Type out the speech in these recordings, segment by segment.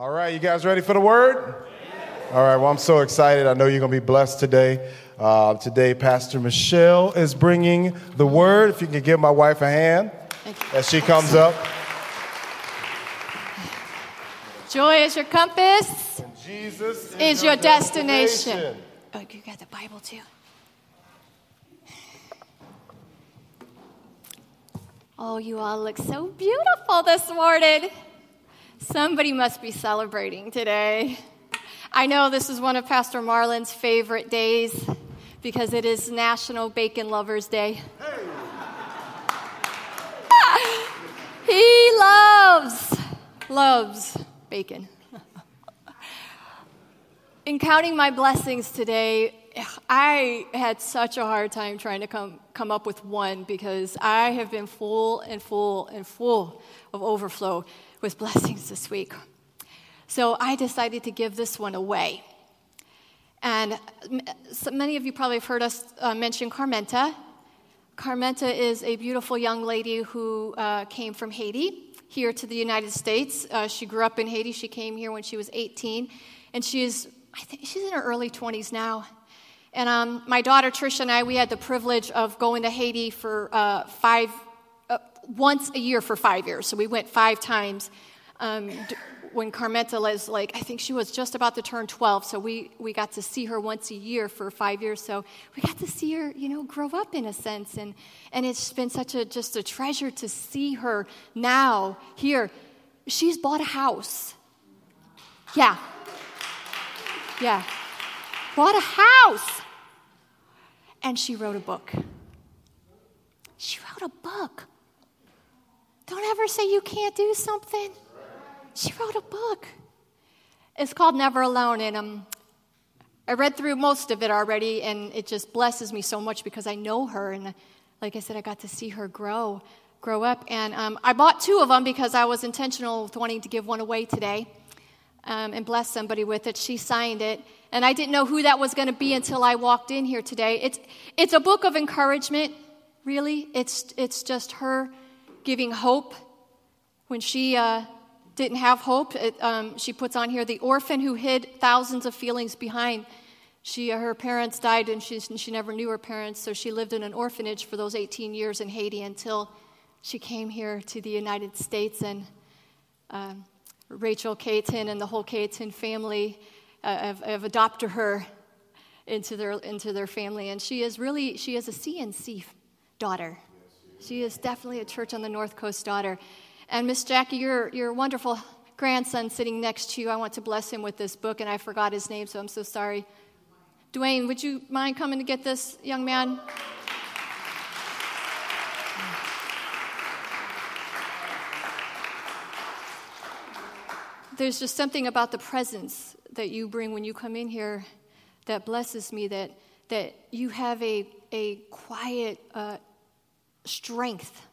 All right, you guys ready for the word? All right, well, I'm so excited. I know you're going to be blessed today. Uh, today, Pastor Michelle is bringing the word. If you can give my wife a hand as she comes up. Joy is your compass, And Jesus is your destination. Oh, you got the Bible too. Oh, you all look so beautiful this morning. Somebody must be celebrating today. I know this is one of Pastor Marlin's favorite days because it is National Bacon Lovers Day. he loves, loves bacon. In counting my blessings today, I had such a hard time trying to come, come up with one because I have been full and full and full of overflow with blessings this week. So I decided to give this one away. And many of you probably have heard us uh, mention Carmenta. Carmenta is a beautiful young lady who uh, came from Haiti here to the United States. Uh, she grew up in Haiti. She came here when she was 18, and she is, I think, she's in her early 20s now. And um, my daughter Trisha and I, we had the privilege of going to Haiti for uh, five, once a year for five years. So we went five times. Um, when Carmenta was like, I think she was just about to turn 12, so we, we got to see her once a year for five years. So we got to see her, you know, grow up in a sense. And, and it's been such a, just a treasure to see her now here. She's bought a house. Yeah. Yeah. Bought a house. And she wrote a book. She wrote a book. Don't ever say you can't do something. She wrote a book. It's called Never Alone, and um, I read through most of it already, and it just blesses me so much because I know her, and like I said, I got to see her grow, grow up. And um, I bought two of them because I was intentional with wanting to give one away today um, and bless somebody with it. She signed it, and I didn't know who that was going to be until I walked in here today. It's it's a book of encouragement, really. It's it's just her giving hope when she. Uh, didn't have hope. It, um, she puts on here the orphan who hid thousands of feelings behind. She, uh, her parents died and she, she never knew her parents, so she lived in an orphanage for those 18 years in Haiti until she came here to the United States. And um, Rachel Caton and the whole Caton family uh, have, have, adopted her into their, into their family. And she is really, she is a CNC daughter. She is definitely a Church on the North Coast daughter. And Miss Jackie, your, your wonderful grandson sitting next to you, I want to bless him with this book, and I forgot his name, so I'm so sorry. Dwayne, would you mind coming to get this young man? There's just something about the presence that you bring when you come in here that blesses me, that, that you have a, a quiet uh, strength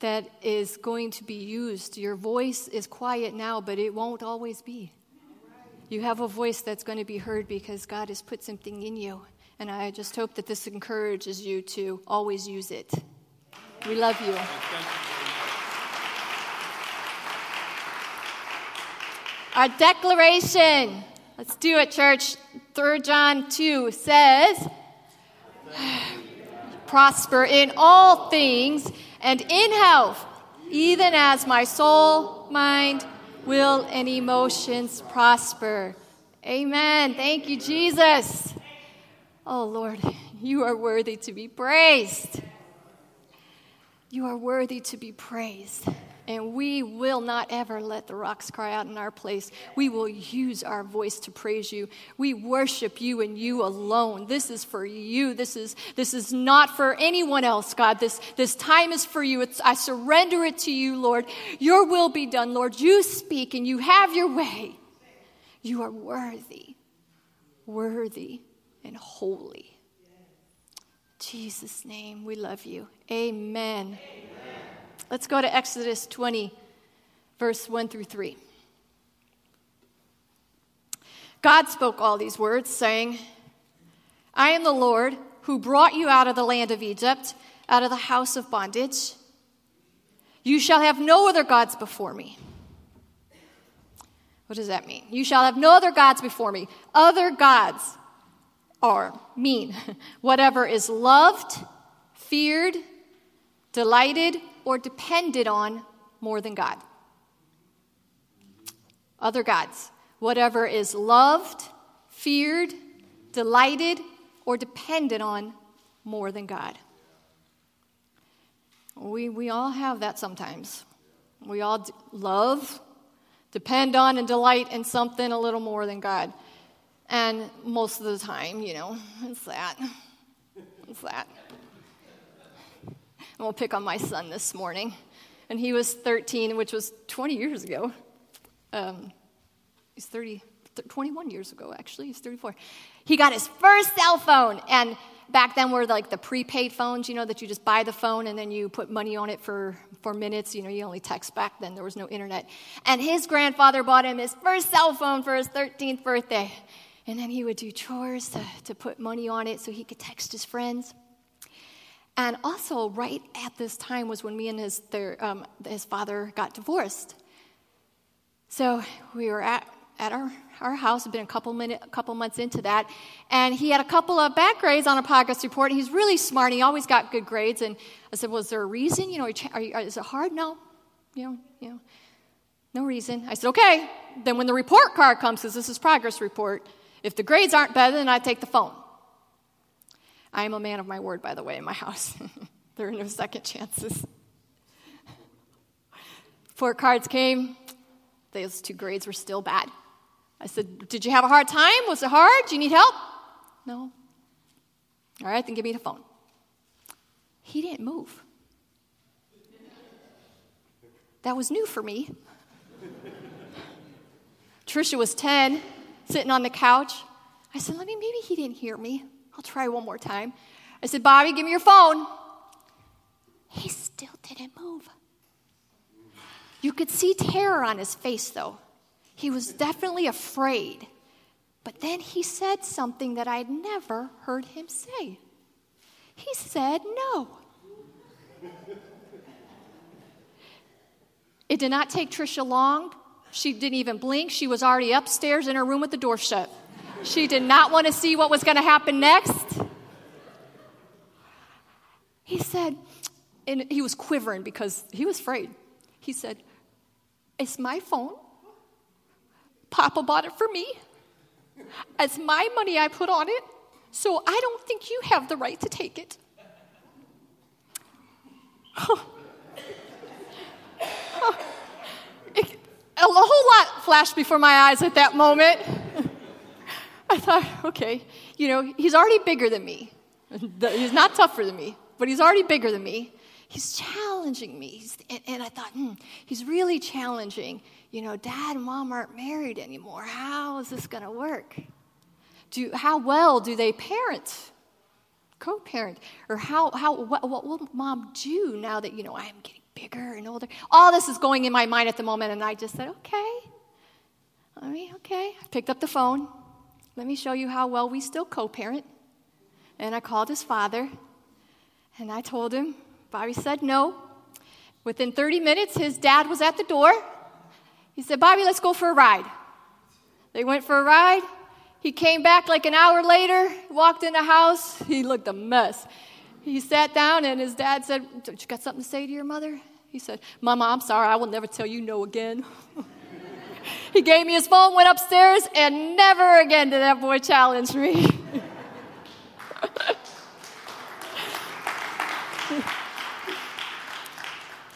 that is going to be used. Your voice is quiet now, but it won't always be. You have a voice that's going to be heard because God has put something in you. And I just hope that this encourages you to always use it. We love you. Our declaration. Let's do it, church. 3 John 2 says, Prosper in all things and in health, even as my soul, mind, will, and emotions prosper. Amen. Thank you, Jesus. Oh, Lord, you are worthy to be praised. You are worthy to be praised. And we will not ever let the rocks cry out in our place. We will use our voice to praise you. We worship you and you alone. This is for you. This is, this is not for anyone else, God. This, this time is for you. It's, I surrender it to you, Lord. Your will be done, Lord. You speak and you have your way. You are worthy, worthy, and holy. Jesus' name, we love you. Amen. Amen. Let's go to Exodus 20, verse 1 through 3. God spoke all these words, saying, I am the Lord who brought you out of the land of Egypt, out of the house of bondage. You shall have no other gods before me. What does that mean? You shall have no other gods before me. Other gods are mean whatever is loved, feared, delighted, or depended on more than God. Other gods. Whatever is loved, feared, delighted, or depended on more than God. We, we all have that sometimes. We all d- love, depend on, and delight in something a little more than God. And most of the time, you know, it's that. It's that. Going to pick on my son this morning. And he was 13, which was 20 years ago. Um, he's 30, 21 years ago, actually. He's 34. He got his first cell phone. And back then were like the prepaid phones, you know, that you just buy the phone and then you put money on it for, for minutes. You know, you only text back then, there was no internet. And his grandfather bought him his first cell phone for his 13th birthday. And then he would do chores to, to put money on it so he could text his friends. And also, right at this time was when me and his, their, um, his father got divorced. So we were at, at our, our house, had been a couple, minute, a couple months into that, and he had a couple of bad grades on a progress report. He's really smart. He always got good grades. And I said, "Was there a reason? You know, are you, is it hard? No, you know, you know, no reason." I said, "Okay." Then when the report card comes, because this is progress report, if the grades aren't better, then I take the phone. I am a man of my word, by the way, in my house. there are no second chances. Four cards came. Those two grades were still bad. I said, Did you have a hard time? Was it hard? Do you need help? No. All right, then give me the phone. He didn't move. That was new for me. Trisha was 10, sitting on the couch. I said, Let me, maybe he didn't hear me. I'll try one more time. I said, Bobby, give me your phone. He still didn't move. You could see terror on his face, though. He was definitely afraid. But then he said something that I'd never heard him say. He said no. It did not take Trisha long. She didn't even blink. She was already upstairs in her room with the door shut. She did not want to see what was going to happen next. He said, and he was quivering because he was afraid. He said, It's my phone. Papa bought it for me. It's my money I put on it, so I don't think you have the right to take it. it a whole lot flashed before my eyes at that moment. I thought, okay, you know, he's already bigger than me. He's not tougher than me, but he's already bigger than me. He's challenging me. He's, and, and, I thought, hmm, he's really challenging. You know, dad and mom aren't married anymore. How is this going to work? Do, how well do they parent? Co parent? Or how, how, what, what will mom do now that, you know, I am getting bigger and older? All this is going in my mind at the moment, and I just said, okay. I mean, okay. I picked up the phone. Let me show you how well we still co parent. And I called his father and I told him. Bobby said no. Within 30 minutes, his dad was at the door. He said, Bobby, let's go for a ride. They went for a ride. He came back like an hour later, walked in the house. He looked a mess. He sat down and his dad said, Don't You got something to say to your mother? He said, Mama, I'm sorry. I will never tell you no again. he gave me his phone, went upstairs, and never again did that boy challenge me.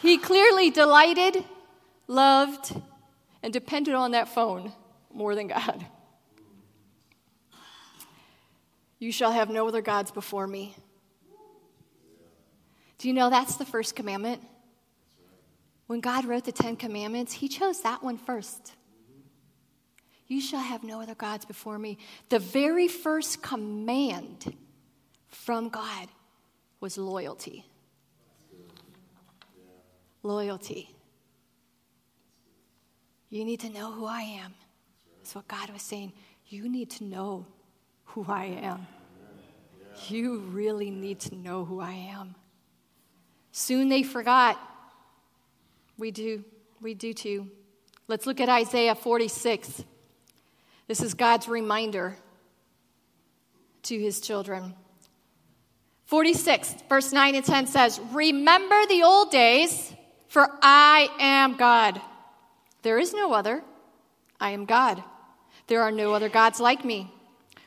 he clearly delighted, loved, and depended on that phone more than God. You shall have no other gods before me. Do you know that's the first commandment? When God wrote the Ten Commandments, He chose that one first. You shall have no other gods before me. The very first command from God was loyalty. Loyalty. You need to know who I am. That's what God was saying. You need to know who I am. You really need to know who I am. Soon they forgot. We do. We do too. Let's look at Isaiah 46. This is God's reminder to his children. 46, verse 9 and 10 says, Remember the old days, for I am God. There is no other. I am God. There are no other gods like me.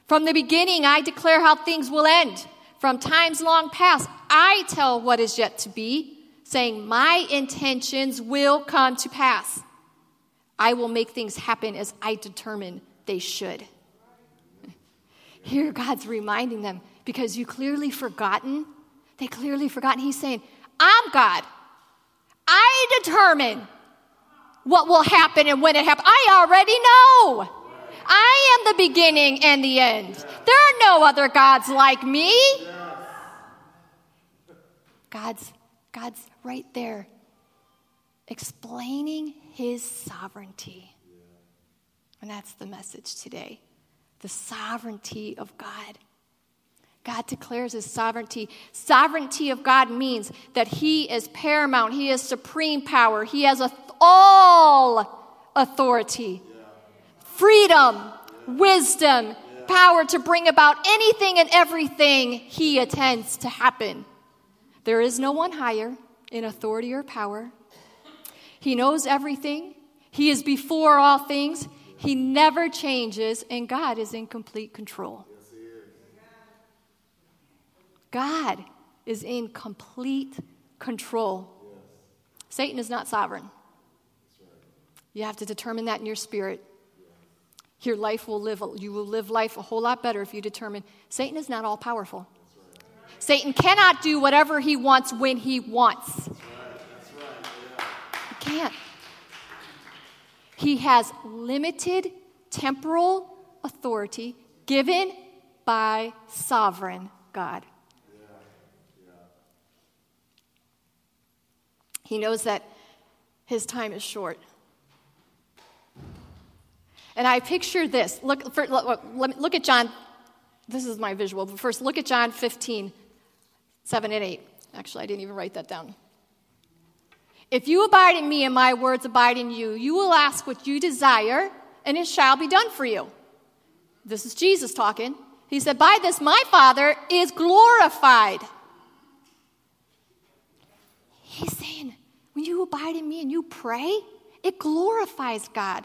From the beginning, I declare how things will end. From times long past, I tell what is yet to be, saying, My intentions will come to pass. I will make things happen as I determine they should. Here, God's reminding them because you clearly forgotten. They clearly forgotten. He's saying, I'm God. I determine what will happen and when it happens. I already know. I am the beginning and the end. There are no other gods like me. God's, God's right there explaining his sovereignty. And that's the message today the sovereignty of God. God declares his sovereignty. Sovereignty of God means that he is paramount, he is supreme power, he has all authority, freedom, wisdom, power to bring about anything and everything he intends to happen. There is no one higher in authority or power. He knows everything. He is before all things. He never changes, and God is in complete control. God is in complete control. Satan is not sovereign. You have to determine that in your spirit. Your life will live, you will live life a whole lot better if you determine Satan is not all powerful. Satan cannot do whatever he wants when he wants. He can't. He has limited temporal authority given by sovereign God. He knows that his time is short. And I picture this. Look, for, look, look, look, at John. This is my visual. But first, look at John 15, 7 and 8. Actually, I didn't even write that down. If you abide in me and my words abide in you, you will ask what you desire, and it shall be done for you. This is Jesus talking. He said, By this my Father is glorified. He's saying, when you abide in me and you pray, it glorifies God.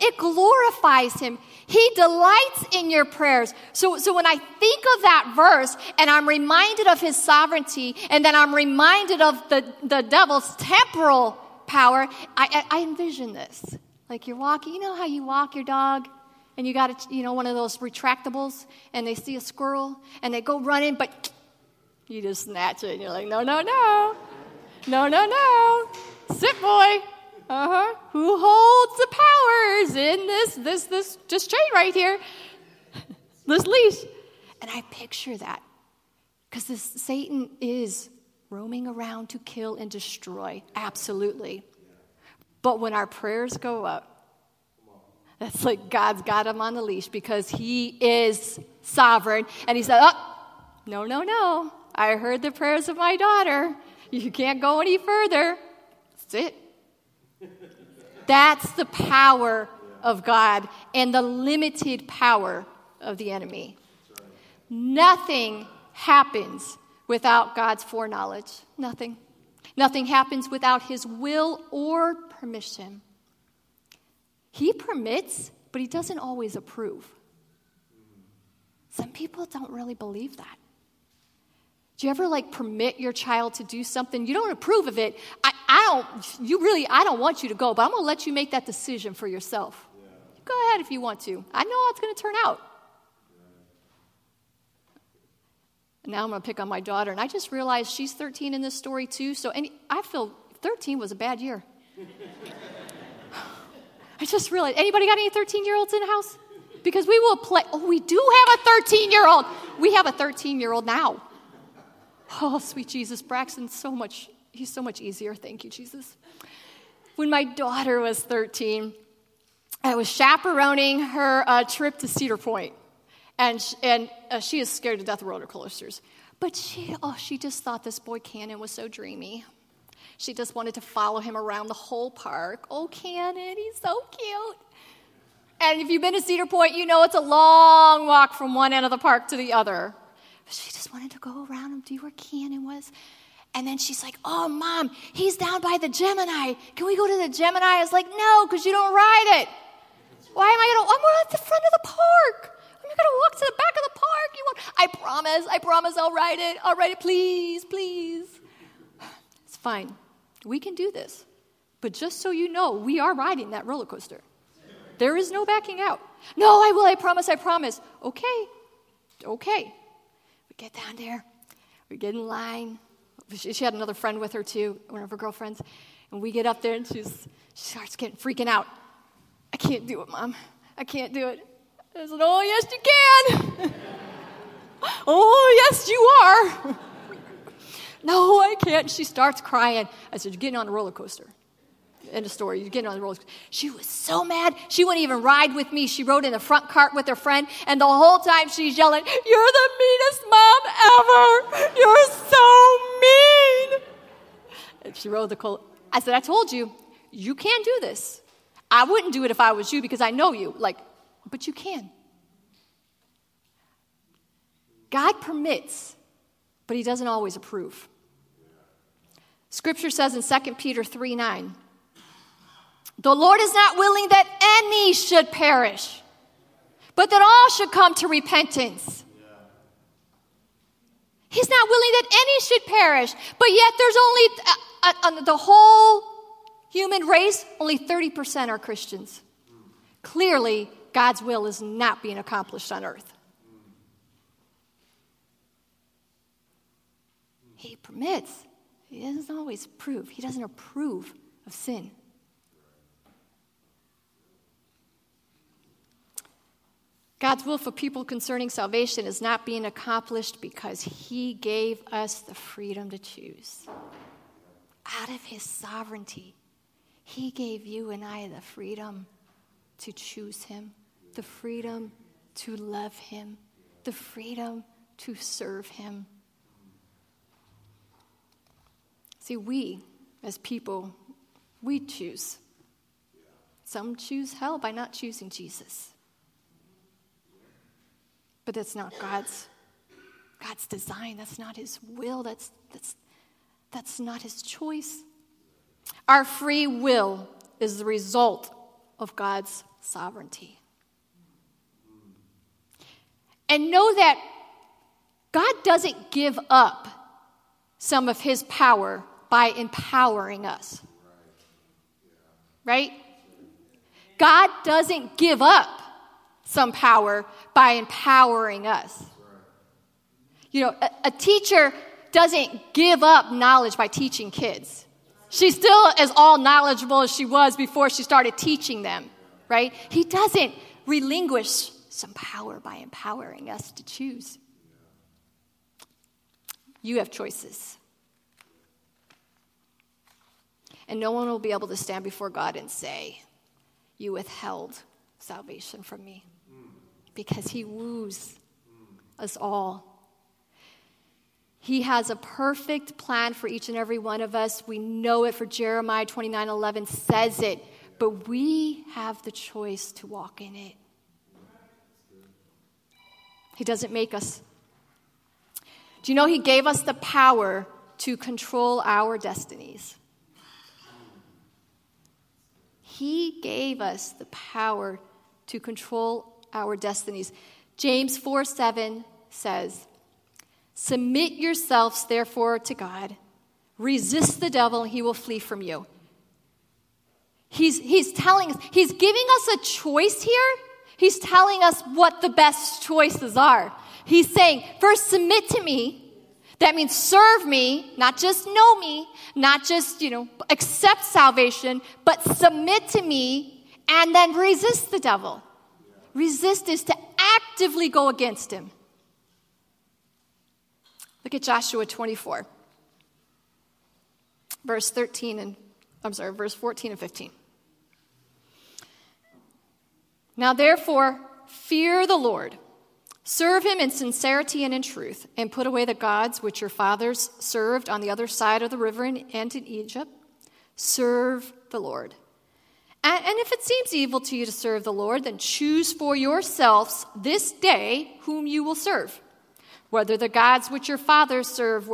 It glorifies him. He delights in your prayers. So, so when I think of that verse and I'm reminded of his sovereignty and then I'm reminded of the, the devil's temporal power, I, I, I envision this. Like you're walking, you know how you walk your dog and you got, a, you know, one of those retractables and they see a squirrel and they go running, but you just snatch it and you're like, no, no, no. No, no, no. Sit, boy. Uh-huh. Who holds in this this this just chain right here? this leash. And I picture that. Because this Satan is roaming around to kill and destroy. Absolutely. But when our prayers go up, that's like God's got him on the leash because he is sovereign. And he said, Oh, no, no, no. I heard the prayers of my daughter. You can't go any further. That's it. That's the power of God and the limited power of the enemy. Nothing happens without God's foreknowledge. Nothing. Nothing happens without his will or permission. He permits, but he doesn't always approve. Some people don't really believe that. Do you ever like permit your child to do something? You don't approve of it. I, I don't, you really, I don't want you to go, but I'm going to let you make that decision for yourself. Yeah. Go ahead if you want to. I know how it's going to turn out. Yeah. Now I'm going to pick on my daughter, and I just realized she's 13 in this story too. So any, I feel 13 was a bad year. I just realized. Anybody got any 13 year olds in the house? Because we will play. Oh, we do have a 13 year old. We have a 13 year old now. Oh, sweet Jesus, Braxton's so much, he's so much easier. Thank you, Jesus. When my daughter was 13, I was chaperoning her uh, trip to Cedar Point, and, and uh, she is scared to death of roller coasters. But she, oh, she just thought this boy Cannon was so dreamy. She just wanted to follow him around the whole park. Oh, Cannon, he's so cute. And if you've been to Cedar Point, you know it's a long walk from one end of the park to the other. She just wanted to go around and do where Cannon was. And then she's like, Oh, mom, he's down by the Gemini. Can we go to the Gemini? I was like, No, because you don't ride it. Why am I going to? I'm at the front of the park. I'm going to walk to the back of the park. You won't. I promise, I promise I'll ride it. I'll ride it, please, please. It's fine. We can do this. But just so you know, we are riding that roller coaster. There is no backing out. No, I will, I promise, I promise. Okay, okay. Get down there, we get in line. She, she had another friend with her too, one of her girlfriends. And we get up there and she's, she starts getting freaking out. I can't do it, Mom. I can't do it. I said, Oh, yes, you can. oh, yes, you are. no, I can't. She starts crying. I said, You're getting on a roller coaster. End of story. You're getting on the roller coaster. She was so mad. She wouldn't even ride with me. She rode in the front cart with her friend, and the whole time she's yelling, You're the meanest mom ever. You're so mean. And she rode the coal. I said, I told you, you can't do this. I wouldn't do it if I was you because I know you. Like, but you can. God permits, but He doesn't always approve. Scripture says in 2 Peter 3 9, the Lord is not willing that any should perish, but that all should come to repentance. He's not willing that any should perish, but yet there's only uh, uh, the whole human race, only 30% are Christians. Clearly, God's will is not being accomplished on earth. He permits, He doesn't always approve. He doesn't approve of sin. God's will for people concerning salvation is not being accomplished because He gave us the freedom to choose. Out of His sovereignty, He gave you and I the freedom to choose Him, the freedom to love Him, the freedom to serve Him. See, we as people, we choose. Some choose hell by not choosing Jesus. But that's not God's God's design. That's not his will. That's that's that's not his choice. Our free will is the result of God's sovereignty. And know that God doesn't give up some of his power by empowering us. Right? God doesn't give up some power by empowering us. You know, a, a, teacher doesn't give up knowledge by teaching kids. She's still as all knowledgeable as she was before she started teaching them, right? He doesn't relinquish some power by empowering us to choose. You have choices. And no one will be able to stand before God and say, You withheld salvation from me because He woos us all. He has a perfect plan for each and every one of us. We know it for Jeremiah 29 11 says it, but we have the choice to walk in it. He doesn't make us. Do you know He gave us the power to control our destinies? He gave us the power to control our destinies. James 4 7 says, Submit yourselves, therefore, to God. Resist the devil, and he will flee from you. He's, he's telling us, he's giving us a choice here. He's telling us what the best choices are. He's saying, first, submit to me. That means serve me, not just know me, not just, you know, accept salvation, but submit to me and then resist the devil. Resist is to actively go against him. Look at Joshua 24, verse 13 and, I'm sorry, verse 14 and 15. Now, therefore, fear the Lord Serve him in sincerity and in truth, and put away the gods which your fathers served on the other side of the river and in Egypt. Serve the Lord. And, and if it seems evil to you to serve the Lord, then choose for yourselves this day whom you will serve, whether the gods which your fathers served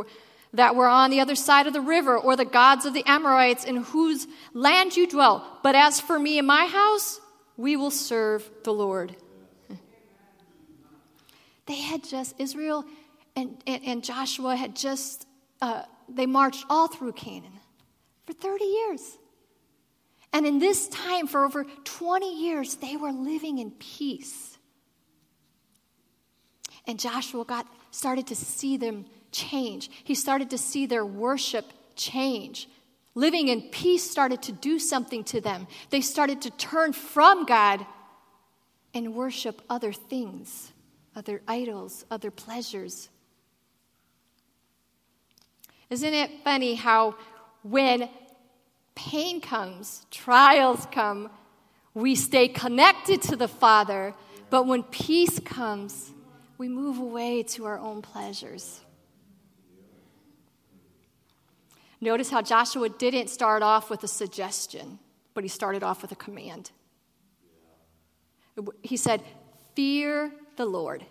that were on the other side of the river, or the gods of the Amorites in whose land you dwell. But as for me and my house, we will serve the Lord. They had just, Israel and, and, and Joshua had just, uh, they marched all through Canaan for 30 years. And in this time, for over 20 years, they were living in peace. And Joshua got, started to see them change. He started to see their worship change. Living in peace started to do something to them. They started to turn from God and worship other things other idols, other pleasures. Isn't it funny how when pain comes, trials come, we stay connected to the Father, but when peace comes, we move away to our own pleasures. Notice how Joshua didn't start off with a suggestion, but he started off with a command. He said, Fear the Lord.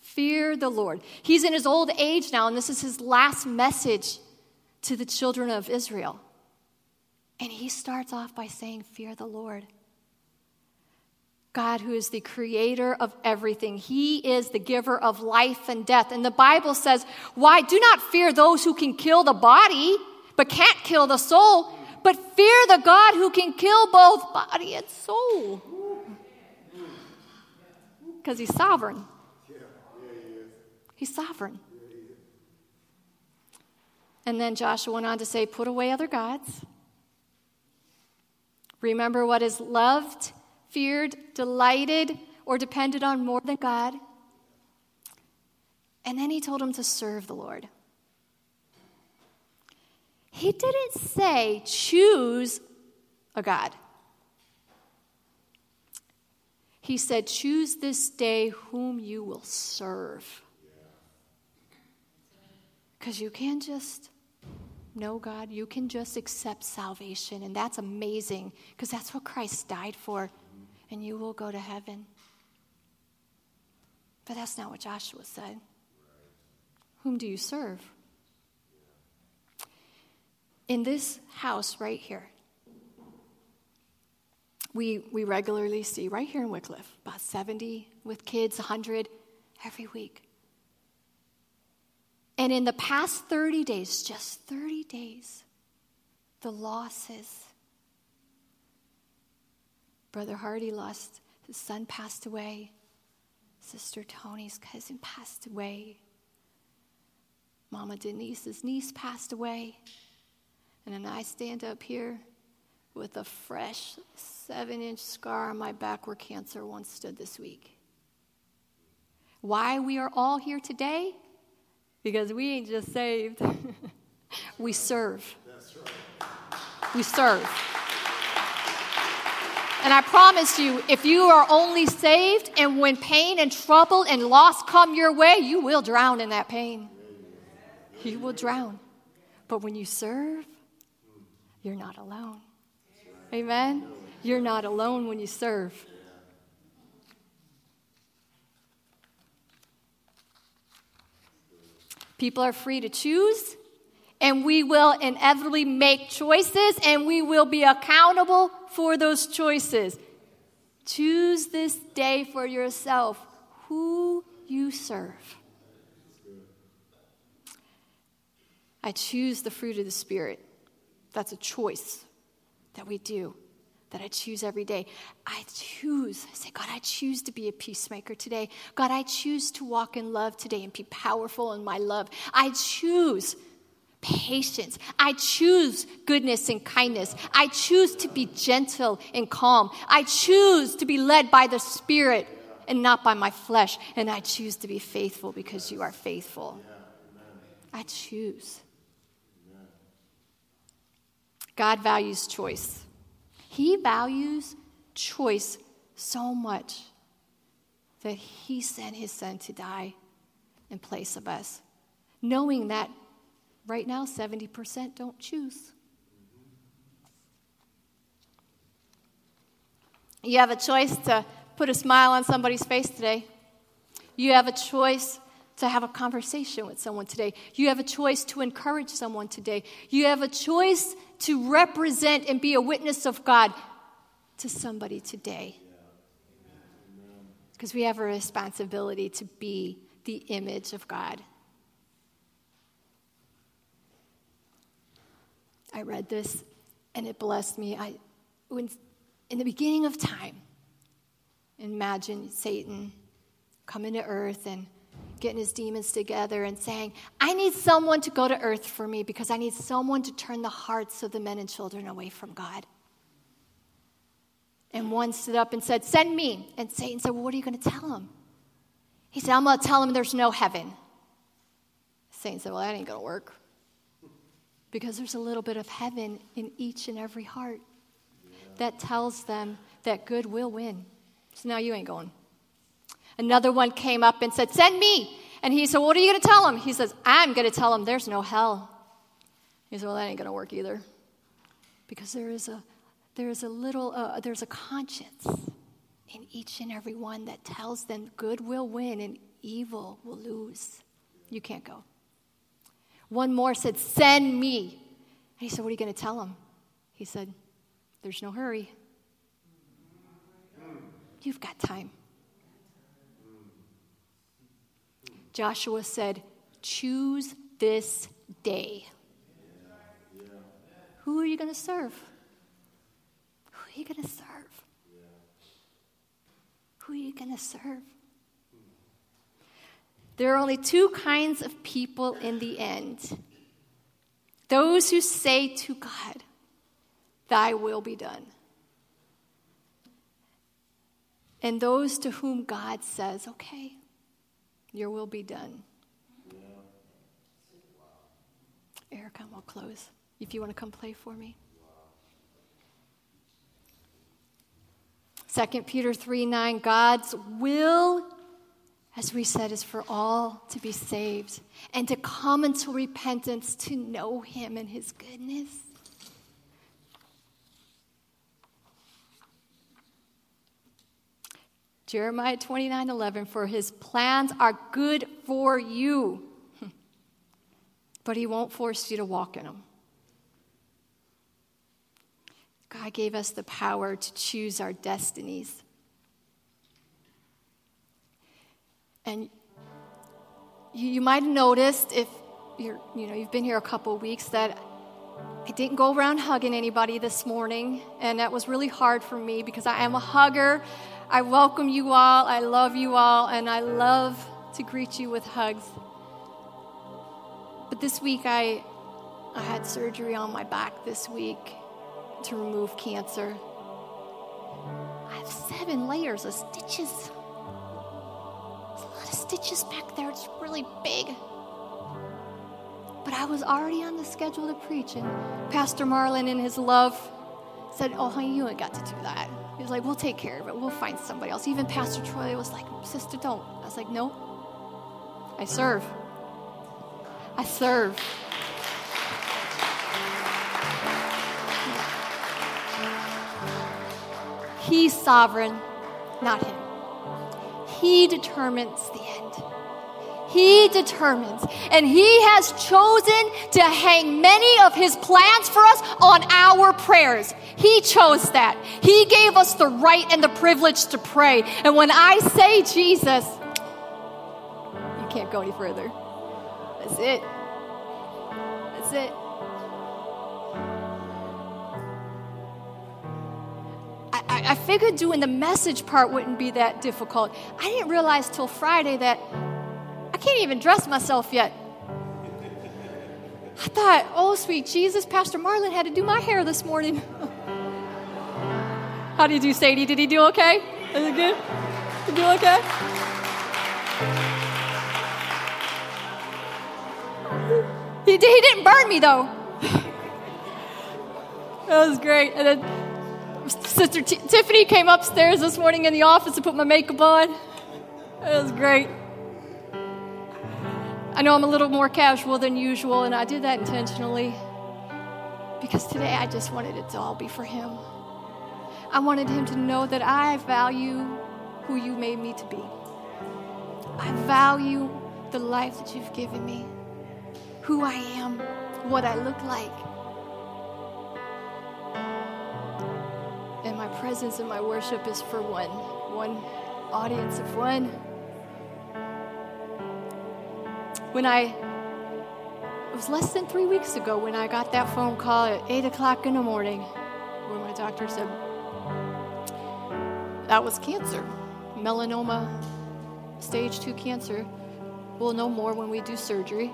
Fear the Lord. He's in his old age now, and this is his last message to the children of Israel. And he starts off by saying, Fear the Lord. God, who is the creator of everything, He is the giver of life and death. And the Bible says, Why? Do not fear those who can kill the body, but can't kill the soul, but fear the God who can kill both body and soul because he's sovereign. He's sovereign. And then Joshua went on to say, Put away other gods. Remember what is loved, feared, delighted, or depended on more than God. And then he told him to serve the Lord. He didn't say, choose a God. He said, Choose this day whom you will serve. Because you can't just know God, you can just accept salvation, and that's amazing because that's what Christ died for, and you will go to heaven. But that's not what Joshua said. Whom do you serve? In this house right here, we, we regularly see right here in Wickliffe about 70 with kids, 100 every week. And in the past 30 days, just 30 days, the losses. Brother Hardy lost, his son passed away. Sister Tony's cousin passed away. Mama Denise's niece passed away. And then I stand up here with a fresh seven inch scar on my back where cancer once stood this week. Why we are all here today? Because we ain't just saved, we serve. Right. We serve. And I promise you, if you are only saved and when pain and trouble and loss come your way, you will drown in that pain. You will drown. But when you serve, you're not alone. Amen? You're not alone when you serve. People are free to choose, and we will inevitably make choices, and we will be accountable for those choices. Choose this day for yourself who you serve. I choose the fruit of the Spirit. That's a choice that we do, that I choose every day. I choose, I say, God, I choose to be a peacemaker today. God, I choose to walk in love today and be powerful in my love. I choose patience. I choose goodness and kindness. I choose to be gentle and calm. I choose to be led by the Spirit and not by my flesh. And I choose to be faithful because you are faithful. I choose. God values choice. He values choice so much that He sent His Son to die in place of us, knowing that right now 70% don't choose. You have a choice to put a smile on somebody's face today. You have a choice to have a conversation with someone today. You have a choice to encourage someone today. You have a choice to represent and be a witness of God to somebody today. Because we have a responsibility to be the image of God. I read this and it blessed me. I, when, in the beginning of time, imagine Satan coming to earth and getting his demons together and saying, I need someone to go to earth for me because I need someone to turn the hearts of the men and children away from God. And one stood up and said, Send me. And Satan said, Well, what are you going to tell him? He said, I'm going to tell him there's no heaven. Satan said, Well, that ain't going to work. Because there's a little bit of heaven in each and every heart that tells them that good will win. So now you ain't going. Another one came up and said, Send me. And he said, What are you going to tell him? He says, I'm going to tell him there's no hell. He said, Well, that ain't going to work either. Because there is a, there is a little, uh, there's a conscience in each and every one that tells them good will win and evil will lose. You can't go. One more said, Send me. And he said, What are you going to tell him? He said, There's no hurry. You've got time. Joshua said, Choose this day. Who are you going to serve? Who are you going to serve? Who are you going to serve? There are only two kinds of people in the end those who say to God, Thy will be done. And those to whom God says, Okay, your will be done. Erica, we'll close. If you want to come play for me. 2 Peter 3 9, God's will, as we said, is for all to be saved and to come into repentance to know Him and His goodness. Jeremiah 29 11, for his plans are good for you, but he won't force you to walk in them. God gave us the power to choose our destinies. And you, might have noticed if you're, you know, you've been here a couple weeks that I didn't go around hugging anybody this morning, and that was really hard for me because I am a hugger. I welcome you all. I love you all, and I love to greet you with hugs. But this week, I, I had surgery on my back this week to remove cancer. I have seven layers of stitches. There's a lot of stitches back there. It's really big. But I was already on the schedule to preach, and Pastor Marlin, in his love, said, Oh, honey, you ain't got to do that. He was like, We'll take care of it. We'll find somebody else. Even Pastor Troy was like, Sister, don't. I was like, No. I serve. I serve. He's sovereign, not him. He determines the. He determines. And He has chosen to hang many of His plans for us on our prayers. He chose that. He gave us the right and the privilege to pray. And when I say Jesus, you can't go any further. That's it. That's it. I, figured doing the message part wouldn't be that difficult. I didn't realize till Friday that can't even dress myself yet. I thought, oh, sweet Jesus, Pastor Marlon had to do my hair this morning. How did you do, Sadie? Did he do okay? Is it good? Did he do okay? He, he didn't burn me, though. that was great. And then Sister T- Tiffany came upstairs this morning in the office to put my makeup on. It was great. I know I'm a little more casual than usual, and I did that intentionally because today I just wanted it to all be for him. I wanted him to know that I value who you made me to be. I value the life that you've given me, who I am, what I look like. And my presence and my worship is for one, one audience of one. When I, it was less than three weeks ago when I got that phone call at 8 o'clock in the morning where my doctor said that was cancer, melanoma, stage two cancer. We'll know more when we do surgery.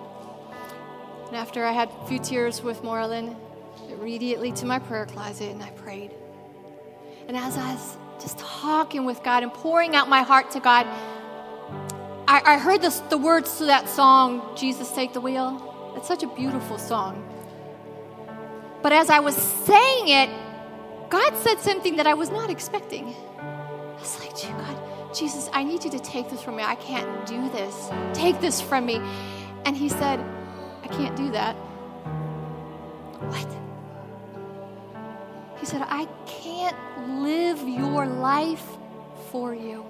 And after I had a few tears with Moreland, immediately to my prayer closet and I prayed. And as I was just talking with God and pouring out my heart to God, I, I heard this, the words to that song, Jesus Take the Wheel. It's such a beautiful song. But as I was saying it, God said something that I was not expecting. I was like, God, Jesus, I need you to take this from me. I can't do this. Take this from me. And He said, I can't do that. What? He said, I can't live your life for you.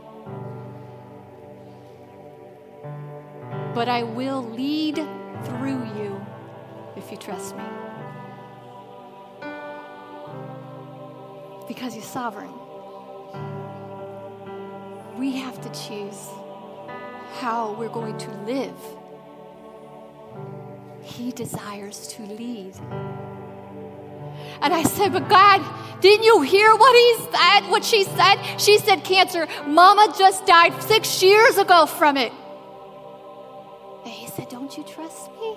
But I will lead through you if you trust me. Because He's sovereign. We have to choose how we're going to live. He desires to lead. And I said, But God, didn't you hear what he said? What she said? She said, Cancer. Mama just died six years ago from it. Don't you trust me?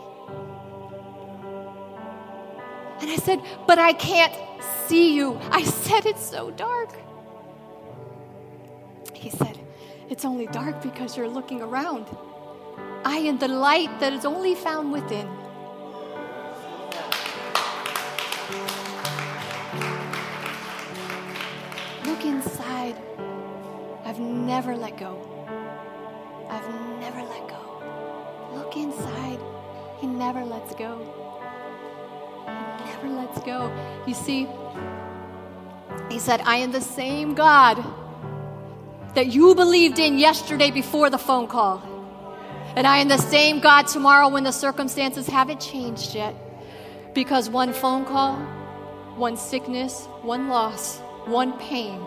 And I said, But I can't see you. I said, It's so dark. He said, It's only dark because you're looking around. I am the light that is only found within. Look inside. I've never let go. I've never lets go. He never lets go. You see, he said, I am the same God that you believed in yesterday before the phone call. And I am the same God tomorrow when the circumstances haven't changed yet. Because one phone call, one sickness, one loss, one pain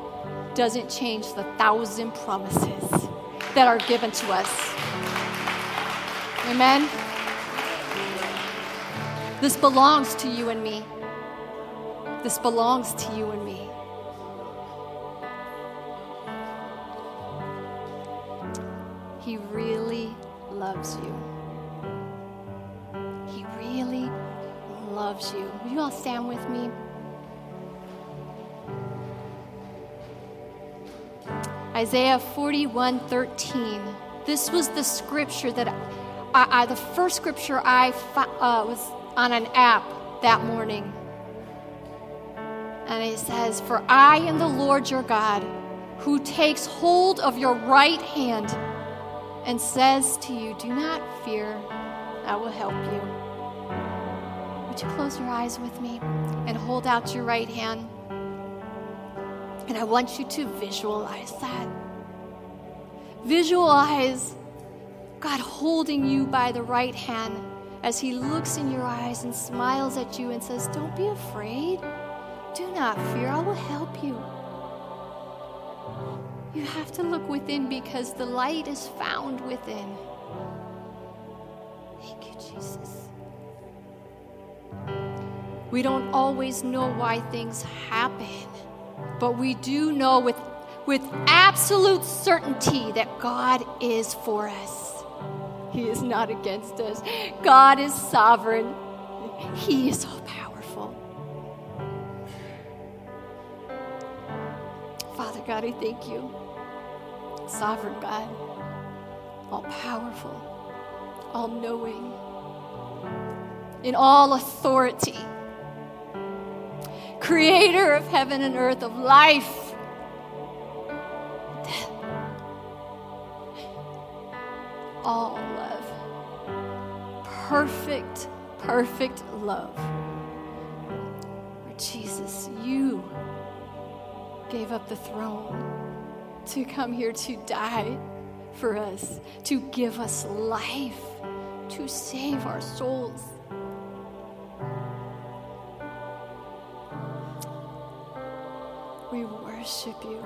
doesn't change the thousand promises that are given to us. Amen. This belongs to you and me. This belongs to you and me. He really loves you. He really loves you. Will you all stand with me? Isaiah 41 13. This was the scripture that I, I the first scripture I uh, was on an app that morning. And it says, For I am the Lord your God, who takes hold of your right hand and says to you, Do not fear, I will help you. Would you close your eyes with me and hold out your right hand? And I want you to visualize that. Visualize God holding you by the right hand as He looks in your eyes and smiles at you and says, Don't be afraid. Do not fear. I will help you. You have to look within because the light is found within. Thank you, Jesus. We don't always know why things happen, but we do know with, with absolute certainty that God is for us. He is not against us. God is sovereign, He is all powerful. Father God, I thank you. Sovereign God, all powerful, all knowing, in all authority, creator of heaven and earth, of life, perfect, perfect love. Jesus, you gave up the throne to come here to die for us, to give us life, to save our souls. We worship you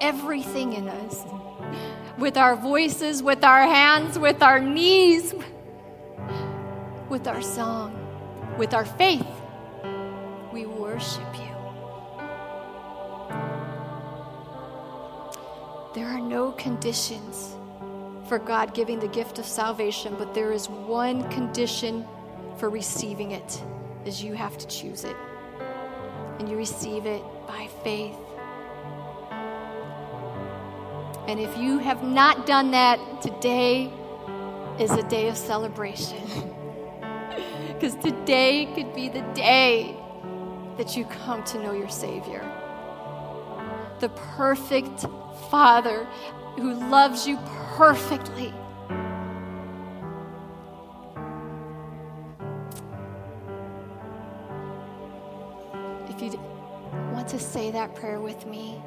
everything in us with our voices, with our hands, with our knees, with our song, with our faith. We worship you. There are no conditions for God giving the gift of salvation, but there is one condition for receiving it is you have to choose it. And you receive it by faith. And if you have not done that, today is a day of celebration. Because today could be the day that you come to know your Savior. The perfect Father who loves you perfectly. If you want to say that prayer with me,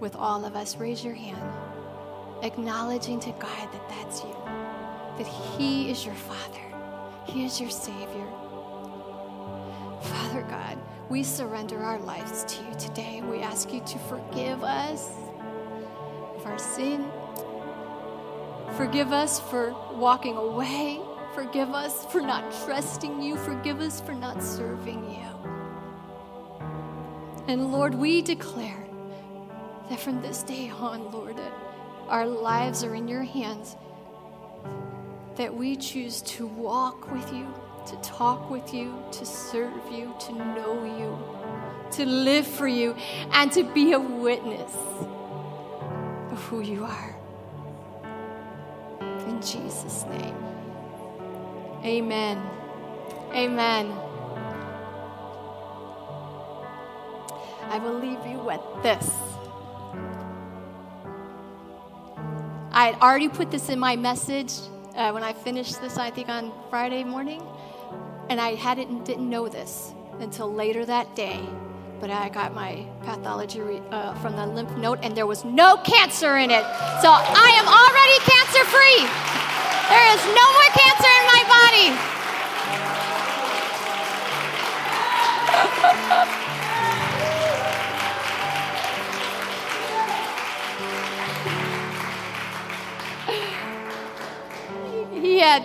with all of us, raise your hand, acknowledging to God that that's you, that He is your Father, He is your Savior. Father God, we surrender our lives to you today. We ask you to forgive us of our sin. Forgive us for walking away. Forgive us for not trusting you. Forgive us for not serving you. And Lord, we declare that from this day on, Lord, our lives are in your hands, that we choose to walk with you, to talk with you, to serve you, to know you, to live for you, and to be a witness of who you are. In Jesus' name. Amen. Amen. I will leave you with this. I had already put this in my message uh, when I finished this, I think on Friday morning, and I hadn't didn't know this until later that day. But I got my pathology uh, from the lymph node, and there was no cancer in it. So I am already cancer free. There is no more cancer in my body.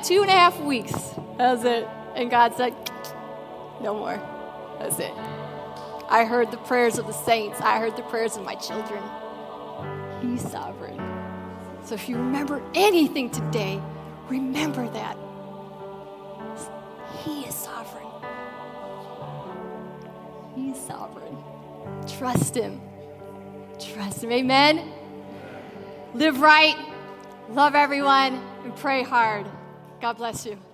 Two and a half weeks. That was it. And God said, No more. That's it. I heard the prayers of the saints, I heard the prayers of my children. He's sovereign. So if you remember anything today, remember that. He is sovereign. He's sovereign. Trust Him. Trust Him. Amen. Live right, love everyone, and pray hard. God bless you.